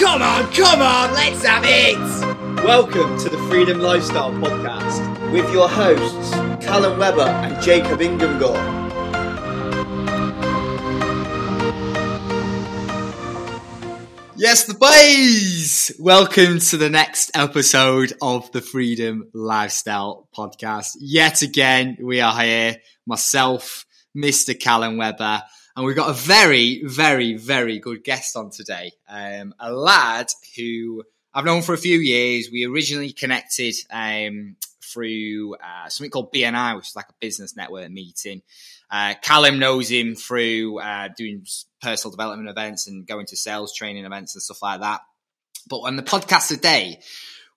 Come on, come on, let's have it! Welcome to the Freedom Lifestyle Podcast with your hosts, Callum Webber and Jacob Ingham-Gore. Yes, the boys! Welcome to the next episode of the Freedom Lifestyle Podcast. Yet again, we are here, myself, Mr. Callum Webber, and we've got a very, very, very good guest on today. Um, a lad who I've known for a few years. We originally connected um, through uh, something called BNI, which is like a business network meeting. Uh, Callum knows him through uh, doing personal development events and going to sales training events and stuff like that. But on the podcast today,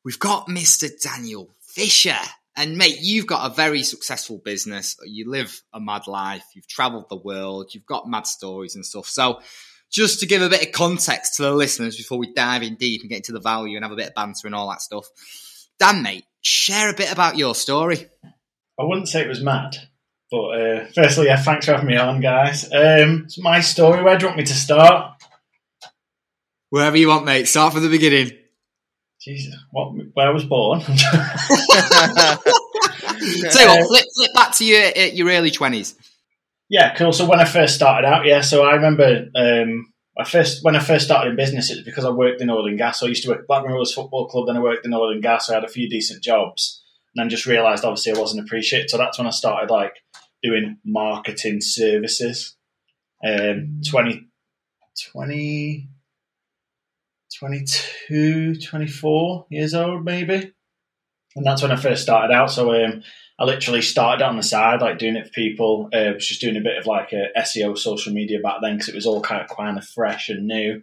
we've got Mr. Daniel Fisher. And mate, you've got a very successful business. You live a mad life. You've traveled the world. You've got mad stories and stuff. So just to give a bit of context to the listeners before we dive in deep and get into the value and have a bit of banter and all that stuff. Dan, mate, share a bit about your story. I wouldn't say it was mad. But uh, firstly, yeah, thanks for having me on, guys. Um, it's my story. Where do you want me to start? Wherever you want, mate. Start from the beginning. Jesus, what? Where I was born? so, you what, flip, flip back to your uh, your early twenties. Yeah, cool. So when I first started out, yeah, so I remember um, I first when I first started in business, it was because I worked in oil and gas. So I used to work at Blackburn Rovers Football Club, then I worked in oil and gas. So I had a few decent jobs, and then just realised obviously I wasn't appreciated. So that's when I started like doing marketing services. Um, 20, 20, 22, 24 years old, maybe. And that's when I first started out. So um, I literally started on the side, like doing it for people. Uh, I was just doing a bit of like a SEO social media back then because it was all kind of kind of fresh and new.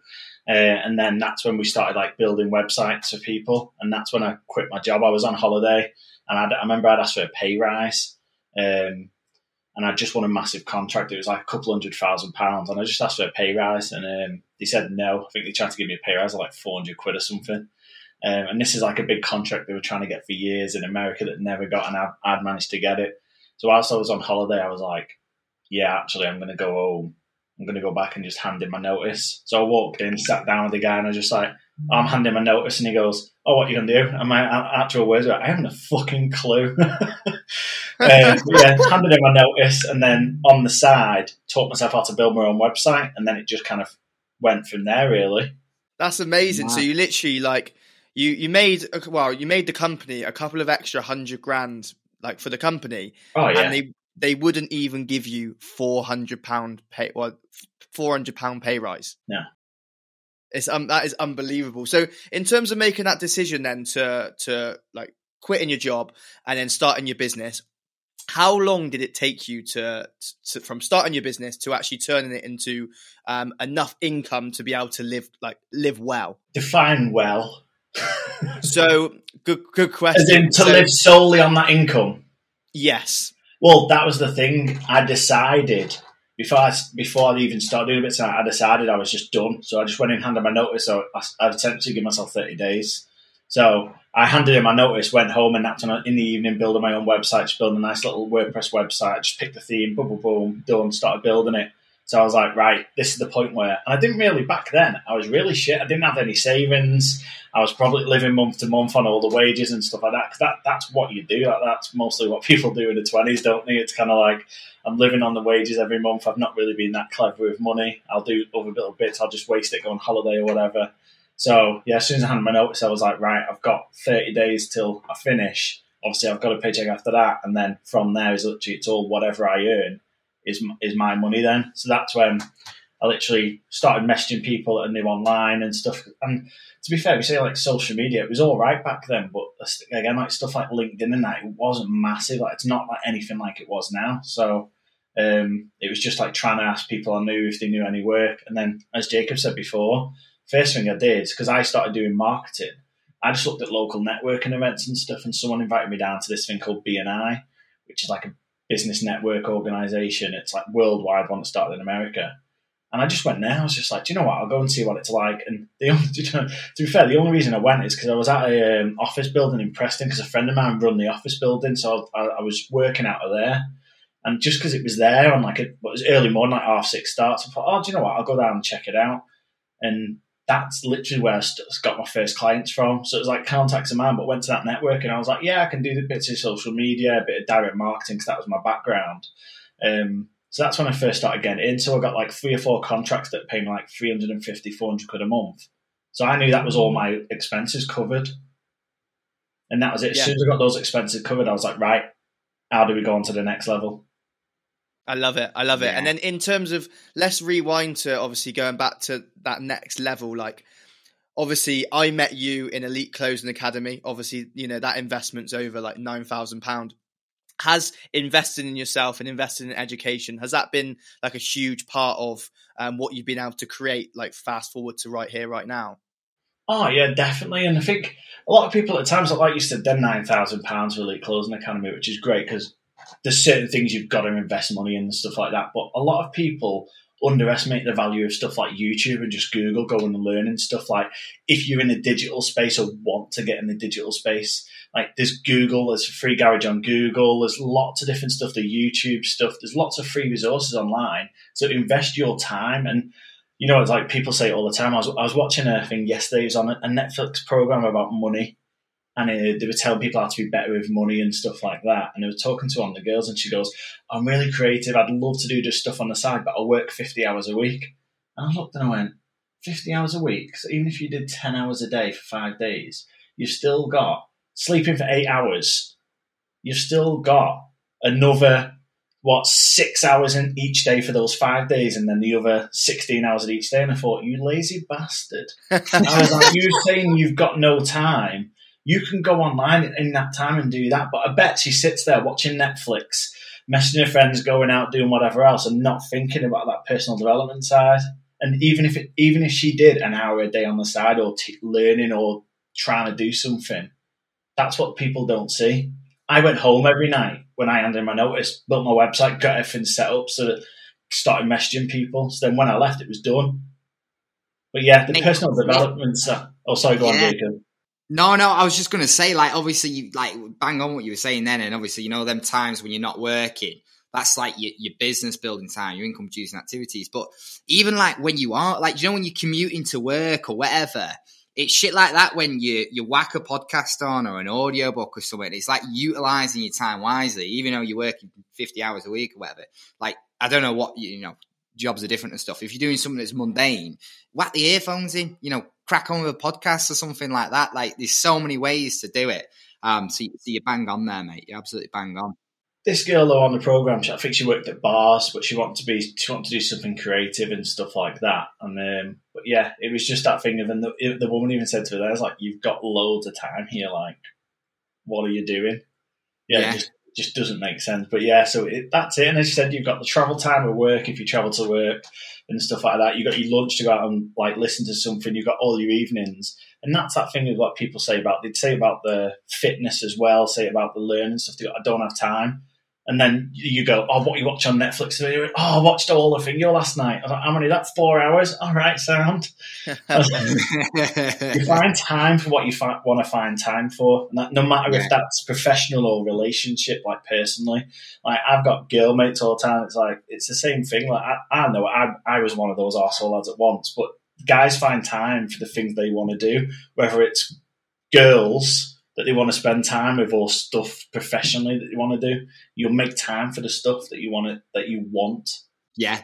Uh, and then that's when we started like building websites for people. And that's when I quit my job. I was on holiday and I'd, i remember I'd asked for a pay rise. Um, and I just won a massive contract. It was like a couple hundred thousand pounds, and I just asked for a pay rise, and um, they said no. I think they tried to give me a pay rise of like four hundred quid or something. Um, and this is like a big contract they were trying to get for years in America that never got, and I'd, managed to get it. So whilst I was on holiday, I was like, "Yeah, actually, I'm going to go home. I'm going to go back and just hand in my notice." So I walked in, sat down with the guy, and I was just like, "I'm handing my notice," and he goes, "Oh, what are you going to do?" And my actual words were, "I haven't a fucking clue." uh, yeah, handed in my notice, and then on the side, taught myself how to build my own website, and then it just kind of went from there. Really, that's amazing. Wow. So you literally like you you made well, you made the company a couple of extra hundred grand like for the company, oh yeah, and they they wouldn't even give you four hundred pound pay well four hundred pound pay rise. Yeah. It's um that is unbelievable. So in terms of making that decision then to to like quitting your job and then starting your business, how long did it take you to, to, from starting your business to actually turning it into um, enough income to be able to live like live well? Define well. So good good question as in to so, live solely on that income? Yes. Well that was the thing. I decided before I, before I even started doing a bit tonight, I decided I was just done. So I just went in and handed my notice so I, I attempted to give myself 30 days so I handed in my notice, went home, and that's in the evening building my own website, just building a nice little WordPress website. Just picked the theme, boom, boom, boom, done, started building it. So I was like, right, this is the point where, and I didn't really back then. I was really shit. I didn't have any savings. I was probably living month to month on all the wages and stuff like that. Because that, that's what you do. Like, that's mostly what people do in the twenties, don't they? It's kind of like I'm living on the wages every month. I've not really been that clever with money. I'll do other little bits. I'll just waste it, go on holiday or whatever. So yeah, as soon as I handed my notice, I was like, right, I've got 30 days till I finish. Obviously, I've got a paycheck after that, and then from there is literally it's all whatever I earn is is my money. Then, so that's when I literally started messaging people that I knew online and stuff. And to be fair, we say like social media, it was all right back then, but again, like stuff like LinkedIn and that, it wasn't massive. Like it's not like anything like it was now. So um, it was just like trying to ask people I knew if they knew any work. And then, as Jacob said before, first thing I did, because I started doing marketing, I just looked at local networking events and stuff, and someone invited me down to this thing called BNI, which is like a business network organization. It's like worldwide one that started in America. And I just went there. I was just like, do you know what? I'll go and see what it's like. And the only, to be fair, the only reason I went is because I was at an um, office building in Preston because a friend of mine run the office building, so I, I was working out of there. And just because it was there on like a, it was early morning, like half six starts, I thought, oh, do you know what? I'll go down and check it out. And that's literally where I got my first clients from. So it was like contacts of mine, but went to that network and I was like, yeah, I can do the bits of social media, a bit of direct marketing because that was my background. Um, so that's when I first started getting in. So I got like three or four contracts that pay me like 350, 400 quid a month. So I knew that was all my expenses covered. And that was it. As Yeah. soon as I got those expenses covered, I was like, right, how do we go on to the next level? I love it. I love it. Yeah. And then in terms of let's rewind to obviously going back to that next level. Like, obviously, I met you in Elite Closing Academy. Obviously, you know that investment's over like nine thousand pound. Has investing in yourself and investing in education has that been like a huge part of um, what you've been able to create? Like fast forward to right here, right now. Oh yeah, definitely. And I think a lot of people at times, like you said, then nine thousand pounds for Elite Closing Academy, which is great because there's certain things you've got to invest money in and stuff like that. But a lot of people underestimate the value of stuff like YouTube and just Google going and learning stuff like if you're in the digital space or want to get in the digital space. Like there's Google, there's free garage on Google, there's lots of different stuff, the YouTube stuff, there's lots of free resources online. So invest your time and you know, it's like people say all the time. I was, I was watching a thing yesterday. It was on a Netflix program about money, and uh, they were telling people how to be better with money and stuff like that. And they were talking to one of the girls, and she goes, "I'm really creative. I'd love to do this stuff on the side, but I work 50 hours a week." And I looked and I went, 50 hours a week. So even if you did 10 hours a day for five days, you've still got sleeping for eight hours. You've still got another what six hours in each day for those five days, and then the other sixteen hours at each day. And I thought, you lazy bastard! I was like, you're saying you've got no time. You can go online in- in that time and do that. But I bet she sits there watching Netflix, messaging her friends, going out, doing whatever else, and not thinking about that personal development side. And even if it, even if she did an hour a day on the side, or t- learning, or trying to do something, that's what people don't see. I went home every night when I handed my notice, built my website, got everything set up so that started messaging people. So then when I left, it was done. But yeah, the Mate, personal development. Uh, oh, sorry, go on, Yeah. Jacob. No, no, I was just gonna say, like, obviously, you like bang on what you were saying then, and obviously, you know, them times when you're not working, that's like your, your business building time, your income producing activities. But even like when you are, like, you know, when you're commuting to work or whatever, it's shit like that when you you whack a podcast on or an audiobook or something. It's like utilizing your time wisely, even though you're working 50 hours a week or whatever. Like, I don't know what you know. Jobs are different and stuff. If you're doing something that's mundane, whack the earphones in, you know, crack on with a podcast or something like that. Like there's so many ways to do it. Um, so, you- so you bang on there, mate. You absolutely bang on. This girl though on the program, she- I think she worked at bars, but she wanted to be, she wanted to do something creative and stuff like that. And um, but yeah, it was just that thing of, and the, the woman even said to her, "There's like you've got loads of time here. Like, what are you doing? Yeah, Yeah. Just just doesn't make sense. But yeah, so it, that's it. And as you said, you've got the travel time of work if you travel to work and stuff like that. You got your lunch to go out and like listen to something. You've got all your evenings, and that's that thing of what people say about they'd say about the fitness as well. Say about the learning stuff. Go, I don't have time. And then you go, oh, what you watch on Netflix? Go, oh, I watched all the thing last night. I was like, how many? That four hours? All right, sound. Like, you find time for what you fi- want to find time for, and that, no matter Yeah. if that's professional or relationship, like personally. Like I've got girl mates all the time. It's like it's the same thing. Like I, I know I, I was one of those arsehole lads at once, but guys find time for the things they want to do, whether it's girls that they want to spend time with or stuff professionally that they want to do. You'll make time for the stuff that you want to, that you want. yeah,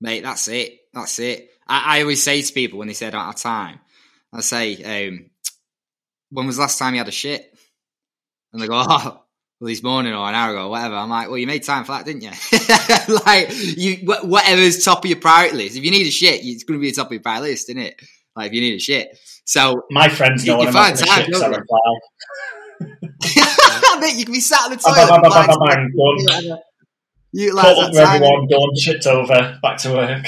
mate. That's it. That's it. I, I always say to people when they say I don't have time, I say, um, when was the last time you had a shit? And they go, oh, well, this morning or an hour ago, whatever. I'm like, well, you made time for that, didn't you? like, you wh- whatever's top of your priority list. If you need a shit, it's going to be the top of your priority list, isn't it? Like, if you need a shit. So, My friends You- know you I'm find having a time, shit, so don't reply. mate, you can be sat on the toilet. to- whatever. Utilise Caught up with everyone, done, shit's over, back to work.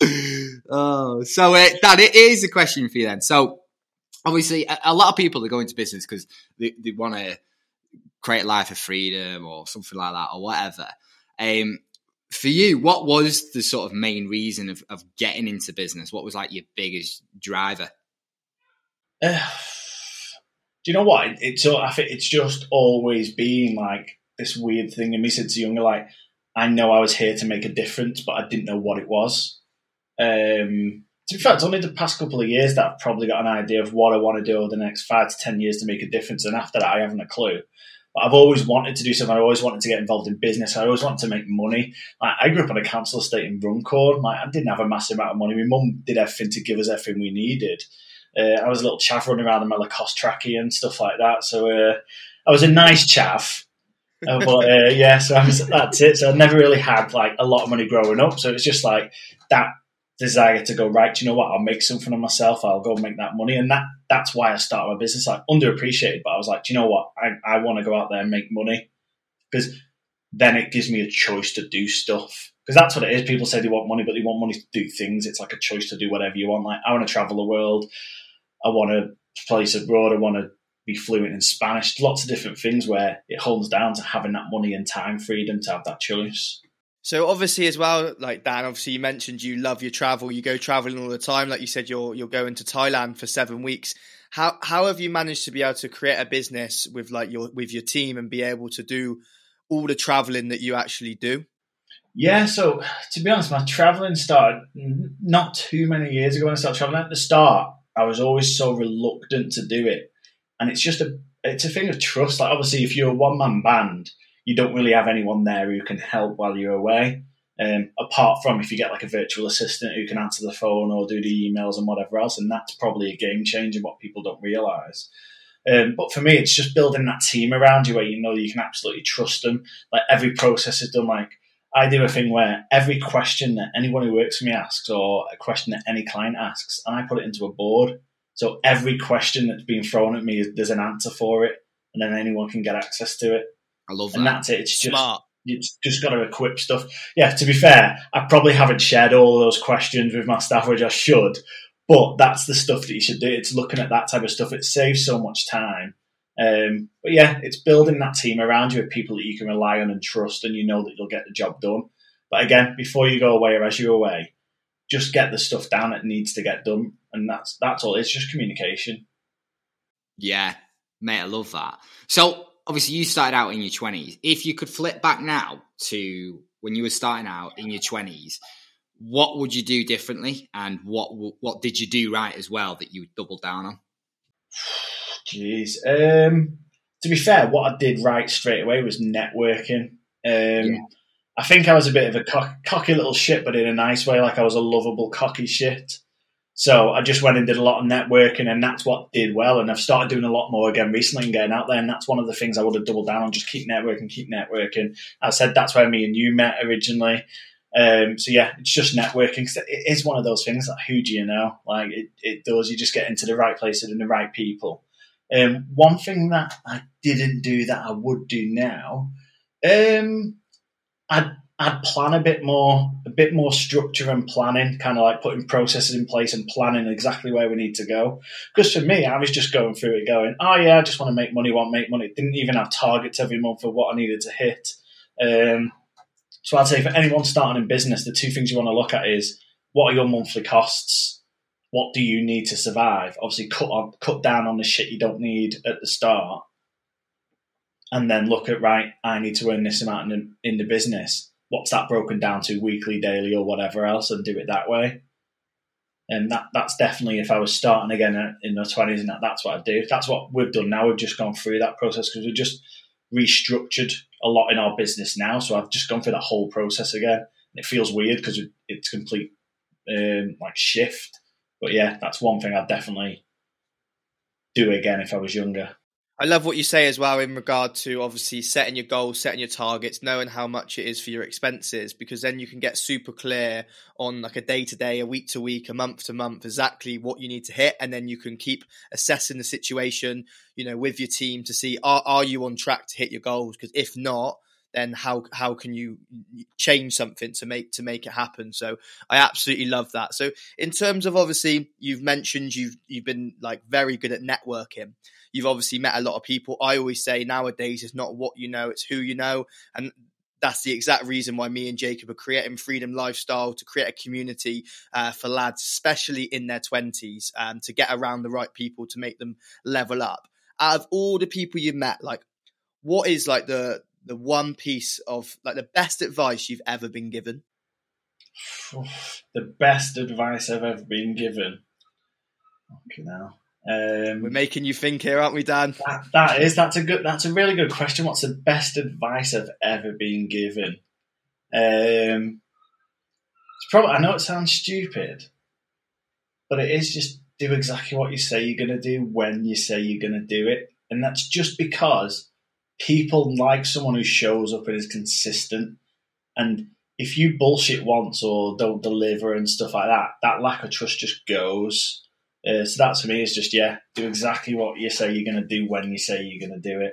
oh, so uh, Dan, it is a question for you then. So, obviously, a, a lot of people are going into business because they, they want to create a life of freedom or something like that or whatever. Um, for you, what was the sort of main reason of, of getting into business? What was like your biggest driver? Uh, do you know what? It, it's so I think it's just always been like this weird thing in me since younger. Like I know I was here to make a difference, but I didn't know what it was. Um, to be fair, it's only the past couple of years that I've probably got an idea of what I want to do over the next five to ten years to make a difference. And after that, I haven't a clue. But I've always wanted to do something. I always wanted to get involved in business. I always wanted to make money. Like, I grew up on a council estate in Runcorn. Like, I didn't have a massive amount of money. My mum did everything to give us everything we needed. Uh, I was a little chaff running around in my Lacoste trackie and stuff like that. So uh, I was a nice chaff. uh, but uh, yeah, so was, that's it. So I never really had like a lot of money growing up. So it's just like that desire to go right. you know what? I'll make something of myself. I'll go make that money, and that that's why I started my business. Like underappreciated, but I was like, do you know what? I I want to go out there and make money because then it gives me a choice to do stuff. Because that's what it is. People say they want money, but they want money to do things. It's like a choice to do whatever you want. Like I want to travel the world. I want to place abroad. I want to be fluent in Spanish. Lots of different things where it holds down to having that money and time freedom to have that choice. So obviously as well, like Dan, obviously you mentioned you love your travel. You go traveling all the time. Like you said, you're you're going to Thailand for seven weeks. How how have you managed to be able to create a business with like your with your team and be able to do all the traveling that you actually do? Yeah, so to be honest, my traveling started not too many years ago when I started traveling. At the start, I was always so reluctant to do it, and it's just a it's a thing of trust. Like obviously, if you're a one man band you don't really have anyone there who can help while you're away. Um, apart from if you get like a virtual assistant who can answer the phone or do the emails and whatever else, and that's probably a game changer. What people don't realize. Um, but for me, it's just building that team around you where you know you can absolutely trust them. Like every process is done. Like I do a thing where every question that anyone who works for me asks, or a question that any client asks, and I put it into a board. So every question that's being thrown at me, there's an answer for it, and then anyone can get access to it. I love that. And that's it. It's Smart. just you just got to equip stuff. Yeah, to be fair, I probably haven't shared all those questions with my staff, which I should. But that's the stuff that you should do. It's looking at that type of stuff. It saves so much time. Um, but yeah, it's building that team around you with people that you can rely on and trust, and you know that you'll get the job done. But again, before you go away or as you're away, just get the stuff down that needs to get done, and that's that's all. It's just communication. Yeah, mate, I love that. So obviously you started out in your 20s. If you could flip back now to when you were starting out in your 20s, what would you do differently and what what did you do right as well that you doubled down on? Jeez. Um, to be fair, what I did right straight away was networking. Um, yeah. I think I was a bit of a cock, cocky little shit, but in a nice way. Like I was a lovable, cocky shit. So I just went and did a lot of networking, and that's what did well. And I've started doing a lot more again recently and getting out there. And that's one of the things I would have doubled down on: just keep networking, keep networking. I said that's where me and you met originally. Um, so yeah, it's just networking. Cause it is one of those things like who do you know? Like it, it does. You just get into the right places and the right people. Um, one thing that I didn't do that I would do now, um, I I'd plan a bit more, a bit more structure and planning, kind of like putting processes in place and planning exactly where we need to go. Because for me, I was just going through it, going, "Oh yeah, I just want to make money, want to make money." Didn't even have targets every month for what I needed to hit. Um, so I'd say for anyone starting in business, the two things you want to look at is what are your monthly costs? What do you need to survive? Obviously, cut on, cut down on the shit you don't need at the start, and then look at right. I need to earn this amount in, in the business what's that broken down to weekly, daily, or whatever else, and do it that way. And that that's definitely if I was starting again in the twenties, and that, that's what I'd do. That's what we've done now. We've just gone through that process because we've just restructured a lot in our business now. So I've just gone through that whole process again. It feels weird because it's complete um, like shift. But yeah, that's one thing I'd definitely do again if I was younger. I love what you say as well in regard to obviously setting your goals, setting your targets, knowing how much it is for your expenses, because then you can get super clear on like a day to day, a week to week, a month to month, exactly what you need to hit. And then you can keep assessing the situation, you know, with your team to see are, are you on track to hit your goals? Because if not, then how how can you change something to make to make it happen so i absolutely love that so in terms of obviously you've mentioned you've you've been like very good at networking You've obviously met a lot of people. I always say nowadays it's not what you know, it's who you know. And that's the exact reason why me and Jacob are creating Freedom Lifestyle to create a community uh, for lads, especially in their 20s, um, to get around the right people to make them level up. Out of all the people you've met, like, what is like the the one piece of like the best advice you've ever been given? the best advice I've ever been given. Okay, now. Um, We're making you think here, aren't we, Dan? that, that is that's a good that's a really good question. What's the best advice I've ever been given? Um, it's probably I know it sounds stupid, but it is just do exactly what you say you're going to do when you say you're going to do it, and that's just because people like someone who shows up and is consistent. And if you bullshit once or don't deliver and stuff like that, that lack of trust just goes. Uh, so that's for me is just yeah, do exactly what you say you're going to do when you say you're going to do it.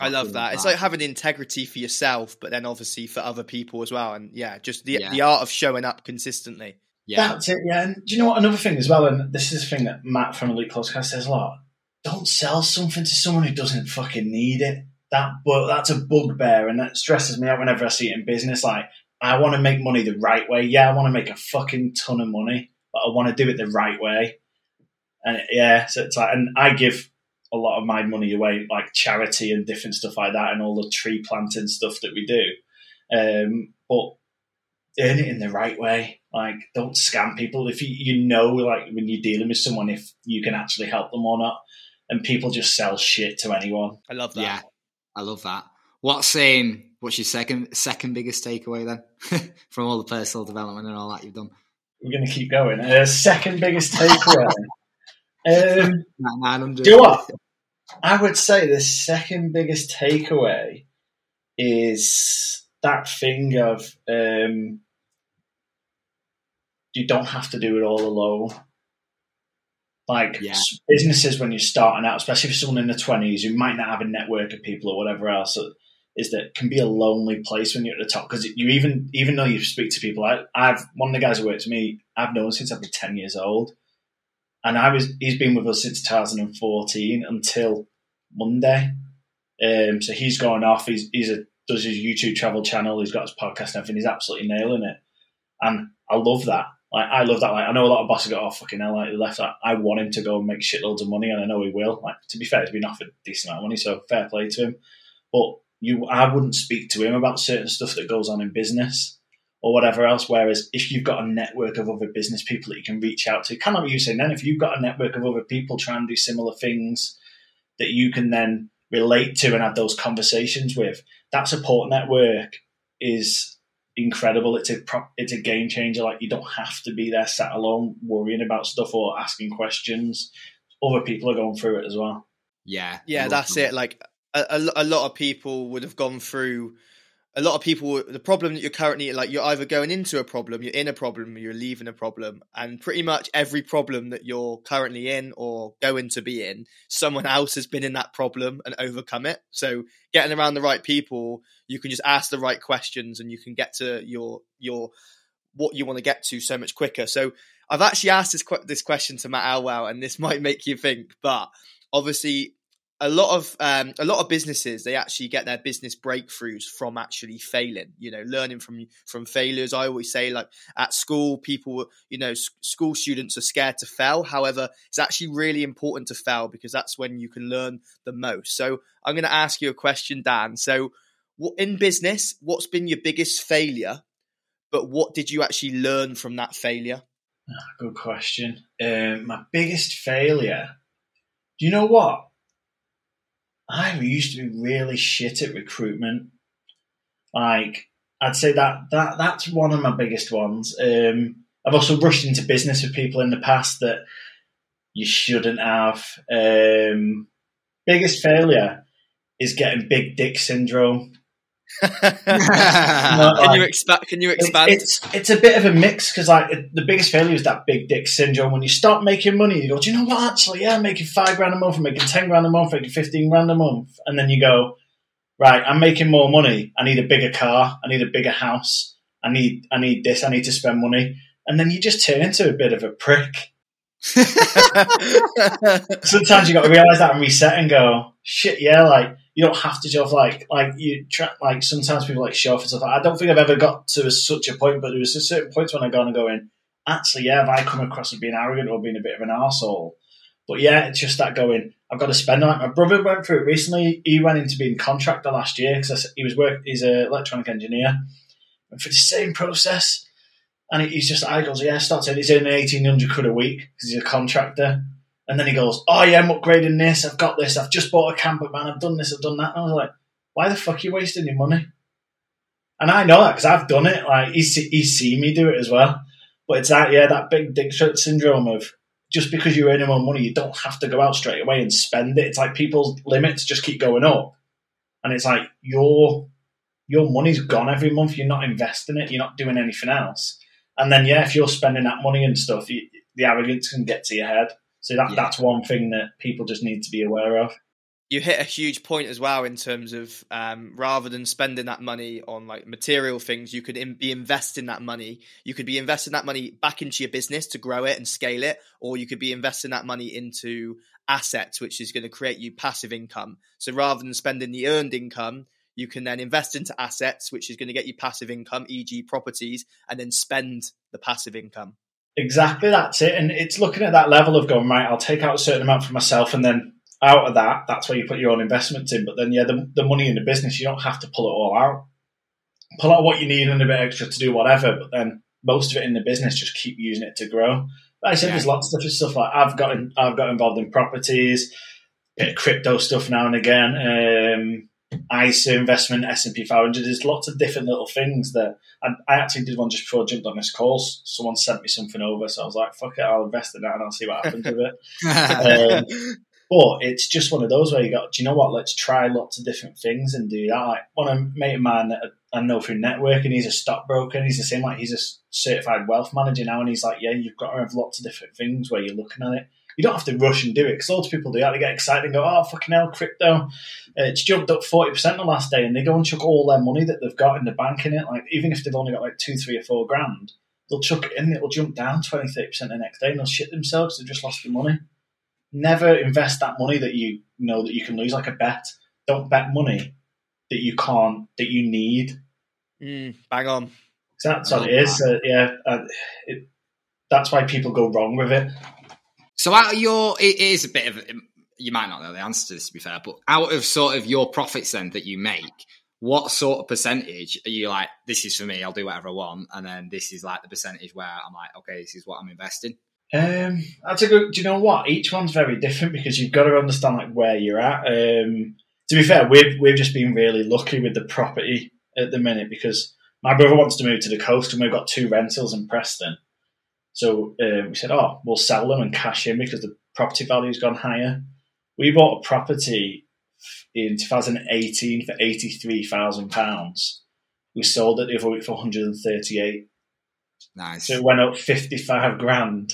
I love that. It's like having integrity for yourself, but then obviously for other people as well. And yeah, just the Yeah. the art of showing up consistently. yeah, That's it, yeah. And do you know what? Another thing as well, and this is a thing that Matt from Elite Closecast says a lot. Don't sell something to someone who doesn't fucking need it. That, but that's a bugbear, and that stresses me out whenever I see it in business. Like, I want to make money the right way. Yeah, I want to make a fucking ton of money, but I want to do it the right way. And yeah, so it's like, and I give a lot of my money away, like charity and different stuff like that, and all the tree planting stuff that we do. Um, but earn it in the right way. Like, don't scam people. If you, you know, like when you're dealing with someone, if you can actually help them or not, and people just sell shit to anyone. I love that. yeah, I love that. What's um, what's your second second biggest takeaway then from all the personal development and all that you've done? We're going to keep going. Uh, second biggest takeaway. um, hundred. do what? I would say the second biggest takeaway is that thing of um, you don't have to do it all alone. Like Yeah. businesses, when you're starting out, especially for someone in the twenties who might not have a network of people or whatever else, is that can be a lonely place when you're at the top because you even even though you speak to people. I, I've one of the guys who works with me. I've known since I've been ten years old, and I was he's been with us since 2014 until Monday. Um, so he's gone off. He's he's a does his YouTube travel channel. He's got his podcast and everything. He's absolutely nailing it, and I love that. Like I love that. Like I know a lot of bosses go, "Oh fucking hell!" Like he left. That. I want him to go and make shitloads of money, and I know he will. Like to be fair, he's been offered a decent amount of money, so fair play to him. But you, I wouldn't speak to him about certain stuff that goes on in business or whatever else. Whereas if you've got a network of other business people that you can reach out to, kind of what you saying then, if you've got a network of other people trying to do similar things that you can then relate to and have those conversations with, that support network is incredible. It's a pro- it's a game changer. Like you don't have to be there sat alone worrying about stuff or asking questions. Other people are going through it as well. Yeah, Yeah, that's that. it. Like a, a, a lot of people would have gone through. A lot of people, the problem that you're currently like, you're either going into a problem, you're in a problem, you're leaving a problem, and pretty much every problem that you're currently in or going to be in, someone else has been in that problem and overcome it. So, getting around the right people, you can just ask the right questions, and you can get to your your what you want to get to so much quicker. So, I've actually asked this this question to Matt Alwell, and this might make you think, but obviously a lot of um, a lot of businesses they actually get their business breakthroughs from actually failing you know learning from from failures i always say like at school people you know s- school students are scared to fail however it's actually really important to fail because that's when you can learn the most so i'm going to ask you a question dan so what in business what's been your biggest failure but what did you actually learn from that failure Good question. Um, my biggest failure. Do you know what? I used to be really shit at recruitment. Like I'd say that that that's one of my biggest ones. Um, I've also rushed into business with people in the past that you shouldn't have. Um, biggest failure is getting big dick syndrome. can you expand can you expand It's it's a bit of a mix because like it, the biggest failure is that big dick syndrome. When you start making money, you go, do you know what? Actually, yeah, I'm making five grand a month, I'm making ten grand a month, I'm making fifteen grand a month, and then you go, right, I'm making more money. I need a bigger car. I need a bigger house. I need I need this. I need to spend money, and then you just turn into a bit of a prick. Sometimes you got to realize that and reset and go, shit, yeah, like you don't have to just like like you try, like sometimes people like show off and stuff. I don't think I've ever got to such a point, but there was a certain points when I go and going, actually, yeah, have I come across as being arrogant or being a bit of an arsehole? But yeah, it's just that going. I've got to spend. Like my brother went through it recently. He went into being contractor last year because he was work. He's an electronic engineer. and for the same process. And he's just, I goes, yeah, start saying he's earning 1800 quid a week because he's a contractor. And then he goes, oh yeah, I'm upgrading this. I've got this. I've just bought a camper van. I've done this. I've done that. And I was like, why the fuck are you wasting your money? And I know that because I've done it. Like he's, he's seen me do it as well. But it's that, yeah, that big dick syndrome of just because you're earning more money, you don't have to go out straight away and spend it. It's like people's limits just keep going up. And it's like your your money's gone every month. You're not investing it. You're not doing anything else. And then, yeah, if you're spending that money and stuff, you, the arrogance can get to your head. So that, yeah. that's one thing that people just need to be aware of you hit a huge point as well in terms of um, rather than spending that money on like material things, you could in, be investing that money. You could be investing that money back into your business to grow it and scale it, or you could be investing that money into assets, which is going to create you passive income. So rather than spending the earned income, you can then invest into assets, which is going to get you passive income, e.g., properties, and then spend the passive income. Exactly, that's it. And it's looking at that level of going, right, I'll take out a certain amount for myself and then out of that, that's where you put your own investments in. But then, yeah, the, the money in the business, you don't have to pull it all out. Pull out what you need and a bit extra to do whatever, but then most of it in the business, just keep using it to grow. But I said yeah. there's lots of stuff like I've got in, I've got involved in properties, bit of crypto stuff now and again, um, ISA investment, S and P 500. There's lots of different little things that I, I actually did one just before I jumped on this call. Someone sent me something over, so I was like, "Fuck it, I'll invest in that and I'll see what happens with it." um, but it's just one of those where you go, do you know what? Let's try lots of different things and do that. Like one of mate of mine that I know through networking, he's a stockbroker and he's the same, like he's a certified wealth manager now. And he's like, yeah, you've got to have lots of different things where you're looking at it. You don't have to rush and do it because loads of people do that. They get excited and go, oh, fucking hell, crypto. Uh, it's jumped up 40% the last day and they go and chuck all their money that they've got in the bank in it. Like, even if they've only got like two, three, or four grand, they'll chuck it in, it'll jump down 20, 30% the next day and they'll shit themselves. They've just lost the money never invest that money that you know that you can lose like a bet. Don't bet money that you can't that you need. Mm, bang on. That's what it is. Uh, yeah, uh, it, that's why people go wrong with it. So out of your, it is a bit of. You might not know the answer to this, to be fair, but out of sort of your profits then that you make, what sort of percentage are you like? This is for me. I'll do whatever I want, and then this is like the percentage where I'm like, okay, this is what I'm investing. Um, that's a good. Do you know what? Each one's very different because you've got to understand like where you're at. Um, to be fair, we've we've just been really lucky with the property at the minute because my brother wants to move to the coast and we've got two rentals in Preston. So um, we said, oh, we'll sell them and cash in because the property value's gone higher. We bought a property in 2018 for eighty-three thousand pounds. We sold it the other week for 138. Nice. So it went up 55 grand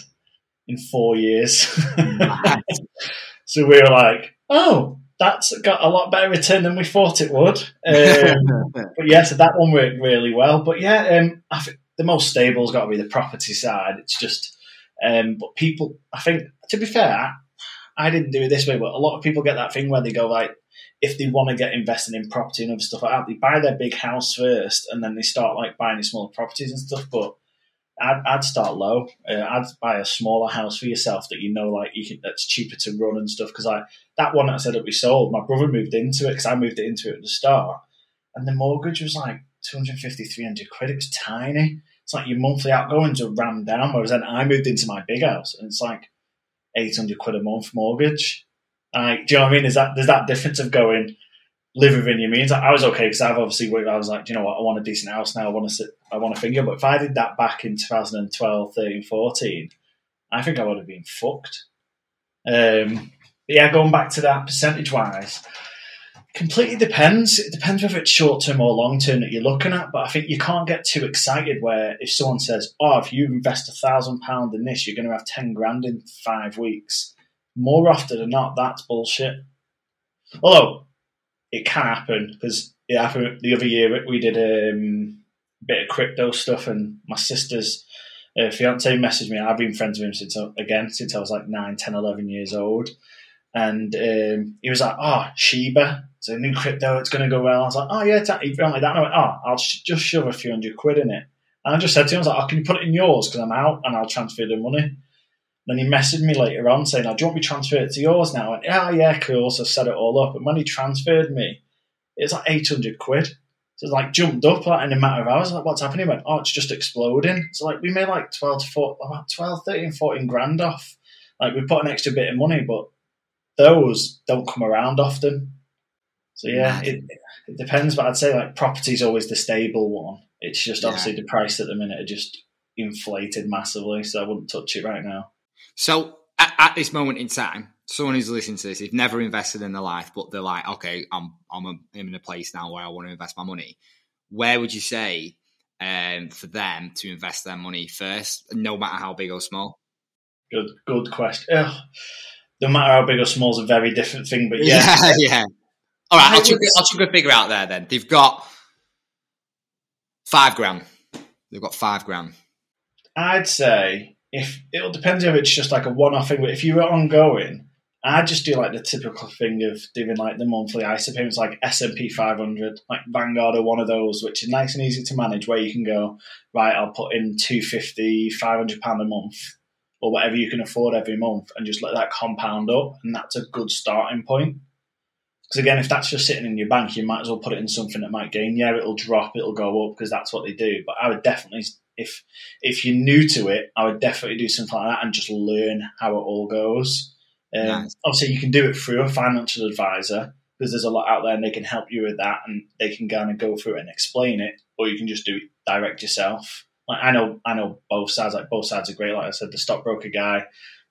in four years. so we were like, oh, that's got a lot better return than we thought it would. Um, but yeah, so that one worked really well. But yeah, um, I think the most stable's got to be the property side. It's just, um, but people, I think, to be fair, I, I didn't do it this way, but a lot of people get that thing where they go like, if they want to get invested in property and other stuff like that, they buy their big house first and then they start like buying small properties and stuff. But I'd, I'd start low. Uh, I'd buy a smaller house for yourself that you know, like you can, that's cheaper to run and stuff. Because like that one that I said that we sold, my brother moved into it because I moved it into it at the start, and the mortgage was like 250, 300 quid. It was tiny. It's like your monthly outgoings are rammed down. Whereas then I moved into my big house, and it's like 800 quid a month mortgage. Like, do you know what I mean? Is that there's that difference of going? live within your means. I was okay because I've obviously worked. I was like, you know what? I want a decent house now. I want to sit. I want a finger. But if I did that back in 2012, 13, 14, I think I would have been fucked. Um, yeah, going back to that percentage wise, completely depends. It depends whether it's short term or long term that you're looking at. But I think you can't get too excited where if someone says, "Oh, if you invest a thousand pound in this, you're going to have ten grand in five weeks." More often than not, that's bullshit. Although it can happen because it happened the other year. We did um, a bit of crypto stuff, and my sister's uh, fiance messaged me. I've been friends with him since again since I was like 9, 10, 11 years old, and um, he was like, "Oh, Shiba." A new crypto. It's going to go well. I was like, oh yeah, it's like that. And I went, oh, I'll sh- just shove a few hundred quid in it. And I just said to him, I was like, oh, can you put it in yours? Because I'm out and I'll transfer the money. Then he messaged me later on saying, oh, do you want me to transfer it to yours now? And yeah, yeah, cool. So I set it all up. And when he transferred me, it's like 800 quid. So it's like jumped up like in a matter of hours. Like, what's happening? He went, oh, it's just exploding. So like we made like 12 to 4, about 12, 13, 14 grand off. Like we put an extra bit of money, but those don't come around often. So yeah, it, it depends. But I'd say like property is always the stable one. It's just obviously the price at the minute are just inflated massively. So I wouldn't touch it right now. So at, at this moment in time, someone who's listening to this, they've never invested in their life, but they're like, okay, I'm I'm, a, I'm in a place now where I want to invest my money. Where would you say um, for them to invest their money first, no matter how big or small? Good, good question. Ugh. No matter how big or small is a very different thing, but yeah, yeah. yeah. All right, I I'll chuck, would- I'll chuck a figure out there. Then they've got five grand. They've got five grand. I'd say if it'll depend if it's just like a one-off thing. But if you were ongoing, I'd just do like the typical thing of doing like the monthly ISA payments, like S and P 500, like Vanguard or one of those, which is nice and easy to manage. Where you can go right, I'll put in 250, 500 pound a month, or whatever you can afford every month, and just let that compound up, and that's a good starting point. Because again, if that's just sitting in your bank, you might as well put it in something that might gain. Yeah, it'll drop, it'll go up because that's what they do. But I would definitely, if if you're new to it, I would definitely do something like that and just learn how it all goes. Um, Nice. Obviously, you can do it through a financial advisor because there's a lot out there and they can help you with that and they can kind of go through it and explain it, or you can just do it direct yourself. Like I know, I know both sides. Like both sides are great. Like I said, the stockbroker guy,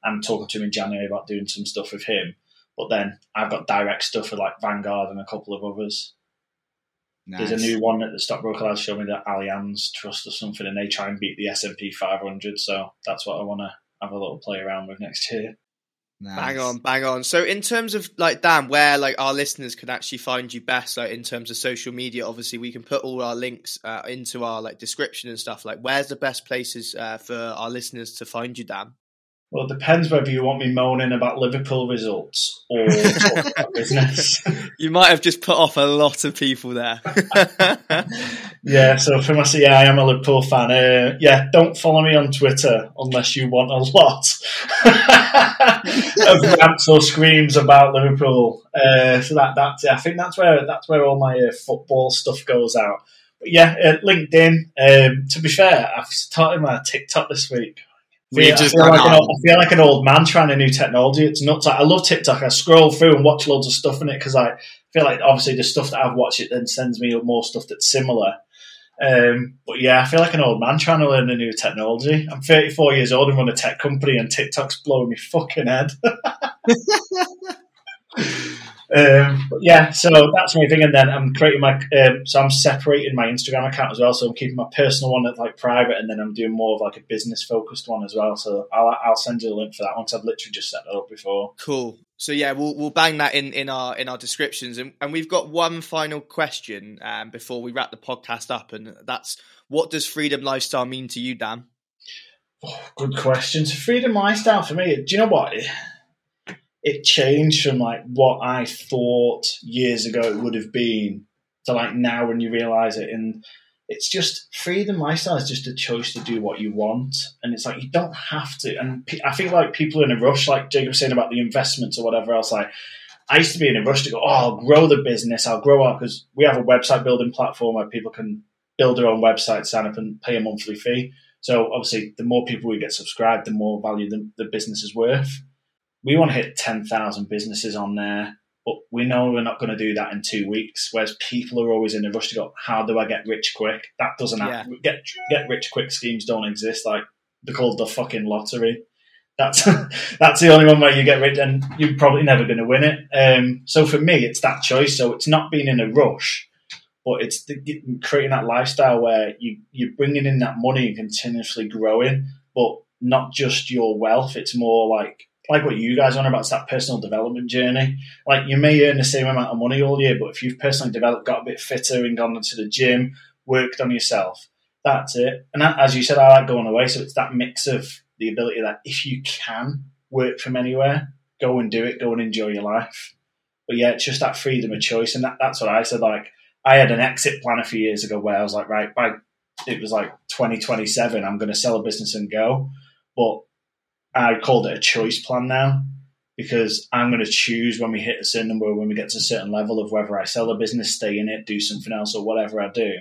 I'm talking to him in January about doing some stuff with him. But then I've got direct stuff with like Vanguard and a couple of others. Nice. There's a new one that the stockbroker lad showed me, the Alliance Trust or something, and they try and beat the S and P 500. So that's what I want to have a little play around with next year. Nice. Bang on, bang on. So, in terms of like Dan, where like our listeners can actually find you best, like in terms of social media, obviously we can put all our links uh, into our like description and stuff. Like, where's the best places uh, for our listeners to find you, Dan? Well, it depends whether you want me moaning about Liverpool results or talk about business. You might have just put off a lot of people there. yeah, so for myself, yeah, I am a Liverpool fan. Uh, yeah, don't follow me on Twitter unless you want a lot of rants or screams about Liverpool. Uh, so that that's I think that's where that's where all my uh, football stuff goes out. But yeah, uh, LinkedIn. Um, to be fair, I've started my TikTok this week. We Yeah, just I, feel like an old, I feel like an old man trying a new technology. It's nuts. Like, I love TikTok. I scroll through and watch loads of stuff in it because I feel like obviously the stuff that I've watched it then sends me more stuff that's similar. Um, but yeah, I feel like an old man trying to learn a new technology. I'm 34 years old and run a tech company, and TikTok's blowing me fucking head. Um, but yeah, so that's my thing, and then I'm creating my um, so I'm separating my Instagram account as well. So I'm keeping my personal one at like private, and then I'm doing more of like a business focused one as well. So I'll I'll send you a link for that once I've literally just set that up before. Cool. So yeah, we'll we'll bang that in in our in our descriptions, and and we've got one final question um, before we wrap the podcast up, and that's what does freedom lifestyle mean to you, Dan? Oh, good question. So freedom lifestyle for me, do you know what? It, changed from like what I thought years ago it would have been to like now when you realize it. And it's just freedom lifestyle is just a choice to do what you want. And it's like you don't have to. And I feel like people are in a rush, like Jacob was saying about the investments or whatever else. Like I used to be in a rush to go, oh, I'll grow the business, I'll grow up because we have a website building platform where people can build their own website, sign up, and pay a monthly fee. So obviously, the more people we get subscribed, the more value the, the business is worth. We want to hit ten thousand businesses on there, but we know we're not going to do that in two weeks. Whereas people are always in a rush to go, "How do I get rich quick?" That doesn't happen. Get get rich quick schemes don't exist. Like they're called the fucking lottery. That's that's the only one where you get rich, and you're probably never going to win it. Um, so for me, it's that choice. So it's not being in a rush but it's the, creating that lifestyle where you you're bringing in that money and continuously growing, but not just your wealth. It's more like like what you guys are about. It's that personal development journey. Like you may earn the same amount of money all year, but if you've personally developed, got a bit fitter, and gone into the gym, worked on yourself, that's it. And that, as you said, I like going away. So it's that mix of the ability that if you can work from anywhere, go and do it. Go and enjoy your life. But yeah, it's just that freedom of choice, and that, that's what I said. Like I had an exit plan a few years ago where I was like, right, by it was like 2027, I'm going to sell a business and go. But I called it a choice plan now because I'm going to choose when we hit a certain number, when we get to a certain level of whether I sell a business, stay in it, do something else, or whatever I do.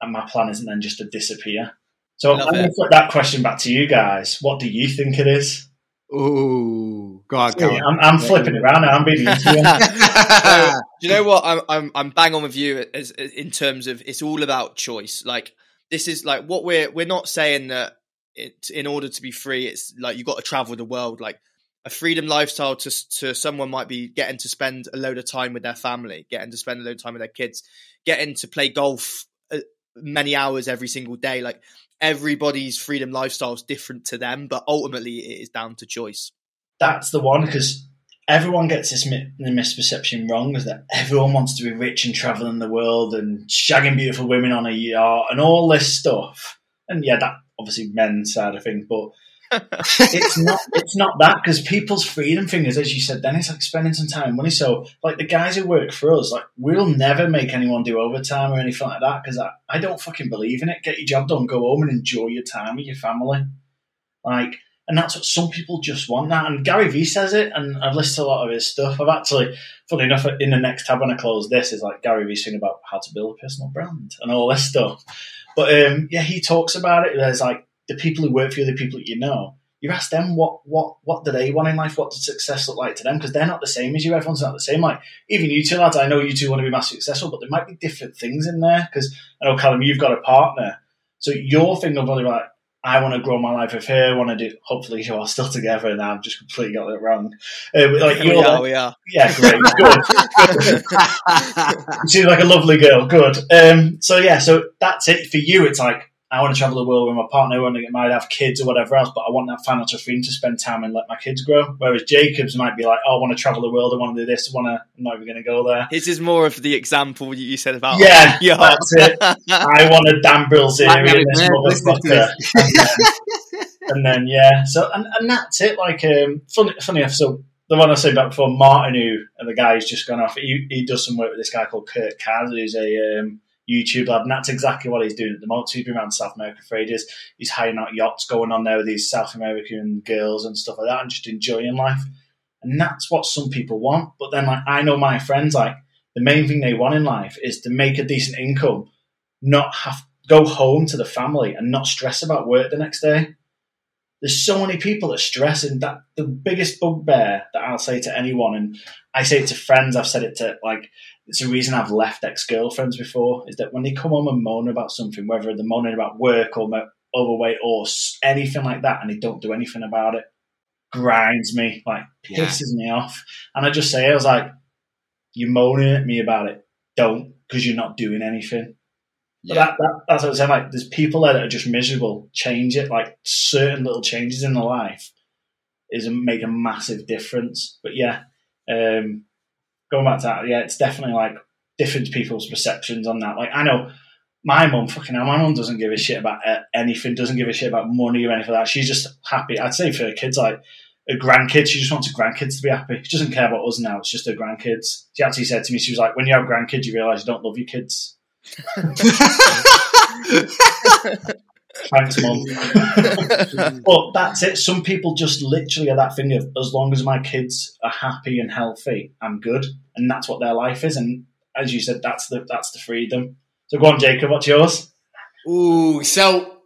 And my plan isn't then just to disappear. So I'm going to put that question back to you guys. What do you think it is? Ooh, God, on, go on. I'm, I'm flipping around now. I'm being into it. So, do you know what? I'm I'm I'm bang on with you as, as in terms of it's all about choice. Like this is like what we're we're not saying that it in order to be free, it's like you got to travel the world. Like a freedom lifestyle to to someone might be getting to spend a load of time with their family, getting to spend a load of time with their kids, getting to play golf uh, many hours every single day. Like everybody's freedom lifestyle is different to them, but ultimately it is down to choice. That's the one because everyone gets this mi- the misperception wrong is that everyone wants to be rich and traveling the world and shagging beautiful women on a yacht and all this stuff. And yeah, that obviously men's side of things, but it's not it's not that because people's freedom thing is as you said then it's like spending some time and money. So like the guys who work for us like we'll never make anyone do overtime or anything like that because I, I don't fucking believe in it. Get your job done go home and enjoy your time with your family. Like and that's what some people just want that. And Gary Vee says it and I've listened to a lot of his stuff. I've actually funny enough in the next tab when I close this is like Gary Vee's thing about how to build a personal brand and all this stuff but um, yeah he talks about it there's like the people who work for you, the people that you know, you ask them what what what do they want in life? What does success look like to them? Because they're not the same as you. Everyone's not the same. Like even you two lads, I know you two want to be massively successful, but there might be different things in there. Because I know Callum, you've got a partner, so your thing will probably be like, I want to grow my life with her. I want to do. Hopefully, you are still together, and I've just completely got it wrong. Uh, like you're, are, like, we are. yeah, great, good. She's like a lovely girl. Good. Um, so yeah, so that's it for you. It's like I want to travel the world with my partner, I want to get married, have kids, or whatever else. But I want that financial freedom to spend time and let my kids grow. Whereas Jacobs might be like, oh, I want to travel the world. I want to do this. I want to. I'm not even going to go there. His is more of the example you said about Yeah, yeah. that's it. I want a this man, motherfucker. And then, yeah, so and, and that's it. Like um, funny, funny enough. So the one I said about before, Martin, who and the guy who's just gone off. He, he does some work with this guy called Kurt Caz, who's a um, YouTube lad, and that's exactly what he's doing at the moment. He's been around South America for ages. He's hiring out yachts, going on there with these South American girls and stuff like that, and just enjoying life. And that's what some people want. But then, like, I know my friends, like, the main thing they want in life is to make a decent income, not have go home to the family and not stress about work the next day. There's so many people that stress, and that the biggest bugbear that I'll say to anyone, and I say it to friends, I've said it to like, it's a reason I've left ex girlfriends before, is that when they come home and moan about something, whether they're moaning about work or overweight or anything like that, and they don't do anything about it, grinds me, like Yeah. pisses me off. And I just say, I was like, you're moaning at me about it. Don't, because you're not doing anything. But Yeah. that, that, that's what I'm saying. Like, there's people there that are just miserable. Change it. Like, certain little changes in their life is make a massive difference. But yeah, um, going back to that, yeah, it's definitely like different people's perceptions on that. Like, I know my mum, fucking hell, my mum doesn't give a shit about uh, anything, doesn't give a shit about money or anything like that. She's just happy. I'd say for her kids, like, her grandkids, she just wants her grandkids to be happy. She doesn't care about us now. It's just her grandkids. She actually said to me, she was like, when you have grandkids, you realise you don't love your kids. Thanks, mum. but that's it. Some people just literally are that thing of as long as my kids are happy and healthy, I'm good, and that's what their life is. And as you said, that's the that's the freedom. So go on, Jacob. What's yours? Ooh, so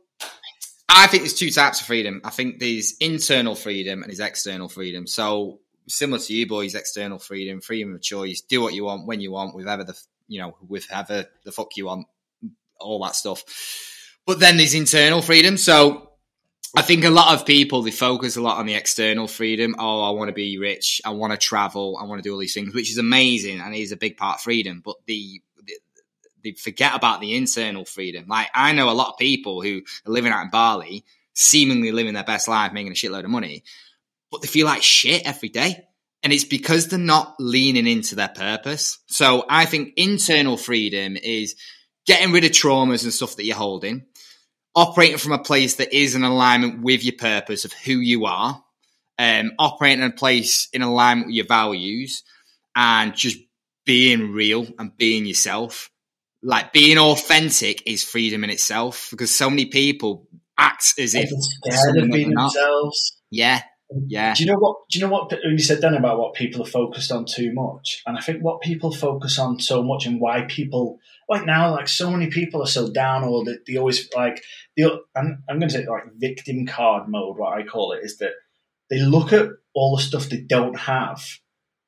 I think there's two types of freedom. I think there's internal freedom and there's external freedom. So similar to you boys, external freedom, freedom of choice, do what you want when you want, with ever the you know, with ever the fuck you want, all that stuff. But then there's internal freedom. So I think a lot of people they focus a lot on the external freedom. Oh, I want to be rich, I want to travel, I want to do all these things, which is amazing and is a big part of freedom. But the they forget about the internal freedom. Like I know a lot of people who are living out in Bali, seemingly living their best life, making a shitload of money, but they feel like shit every day. And it's because they're not leaning into their purpose. So I think internal freedom is getting rid of traumas and stuff that you're holding, operating from a place that is in alignment with your purpose of who you are, um, operating in a place in alignment with your values, and just being real and being yourself like being authentic is freedom in itself because so many people act as if They're scared of being themselves. yeah Yeah. Do you know what? Do you know what you said then about what people are focused on too much? And I think what people focus on so much and why people like now, like so many people are so down, or they, they always like the. I'm, I'm going to say like victim card mode. What I call it is that they look at all the stuff they don't have,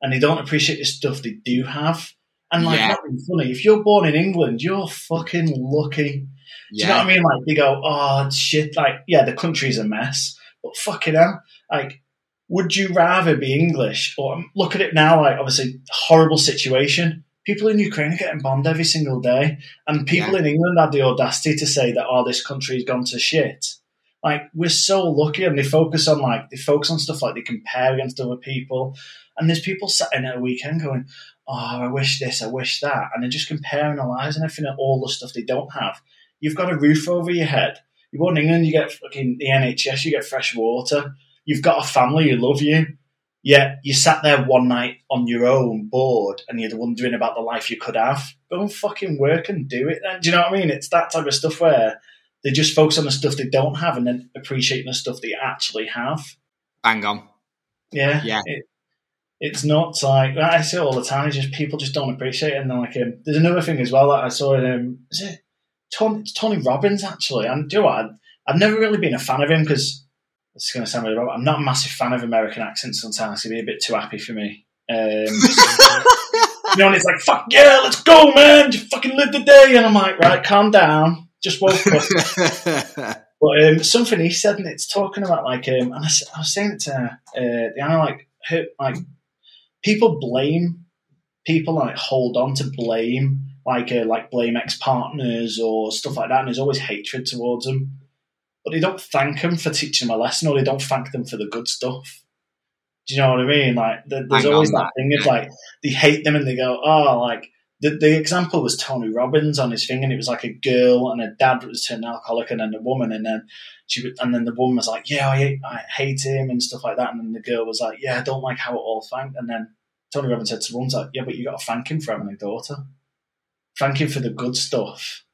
and they don't appreciate the stuff they do have. And like, Yeah. funny, if you're born in England, you're fucking lucky. Do you know what I mean? Like they go, oh shit, like yeah, the country's a mess, but fucking hell, like, would you rather be English or um, look at it now? Like obviously, horrible situation. People in Ukraine are getting bombed every single day, and people Yeah. in England have the audacity to say that oh, this country's gone to shit. Like we're so lucky, and they focus on like they focus on stuff like they compare against other people, and there's people sat in at a weekend going, oh, I wish this, I wish that, and they're just comparing their lives and everything at all the stuff they don't have. You've got a roof over your head. You're born in England, you get fucking the NHS, you get fresh water. You've got a family who love you. Yet you sat there one night on your own, bored, and you're wondering about the life you could have. Go and fucking work and do it then. Do you know what I mean? It's that type of stuff where they just focus on the stuff they don't have and then appreciating the stuff they actually have. Bang on. Yeah, Yeah. It, it's not like I say it all the time. It's just people just don't appreciate it. And then, like, um, there's another thing as well that I saw. In, um, is it Tony, it's Tony Robbins actually? And do you know what? I've never really been a fan of him because it's going to sound really wrong. I'm not a massive fan of American accents. Sometimes he'd be a bit too happy for me. Um, you know, and it's like, fuck yeah, let's go, man. Just fucking live the day. And I'm like, right, calm down. Just woke up. But um, something he said, and it's talking about like, um, and I, I, was saying it to uh, the Anna, like, her, like people blame people, like hold on to blame, like uh, like blame ex partners or stuff like that, and there's always hatred towards them. But they don't thank them for teaching them a lesson, or they don't thank them for the good stuff. Do you know what I mean? Like, there- there's always on, that thing of like they hate them and they go, oh, like the, the example was Tony Robbins on his thing, and it was like a girl and a dad was turned alcoholic, and then a woman, and then she and then the woman was like, "Yeah, I hate, I hate him" and stuff like that, and then the girl was like, "Yeah, I don't like how it all thanked," and then Tony Robbins said to the woman, like, "Yeah, but you got to thank him for having a daughter, thank him for the good stuff,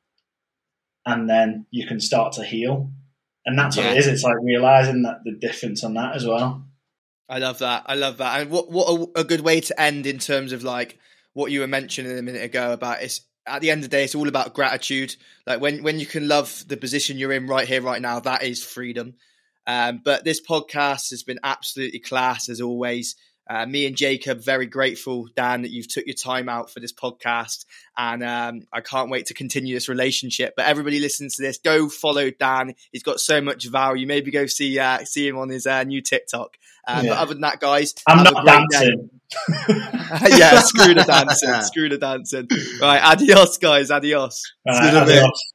and then you can start to heal." And that's what Yeah. it is. It's like realizing that the difference on that as well. I love that. I love that. And what what a, a good way to end in terms of like what you were mentioning a minute ago about it's at the end of the day it's all about gratitude. Like when when you can love the position you're in right here right now, that is freedom. Um, but this podcast has been absolutely class as always. Uh, me and Jacob very grateful, Dan, that you've took your time out for this podcast, and um, I can't wait to continue this relationship. But everybody listens to this, go follow Dan. He's got so much value. Maybe go see uh, see him on his uh, new TikTok. Uh, Yeah. But other than that, guys, I'm have a not great day. dancing. yeah, screw the dancing. Screw the dancing. Right, adios, guys. Adios. Right, See you in a bit. adios.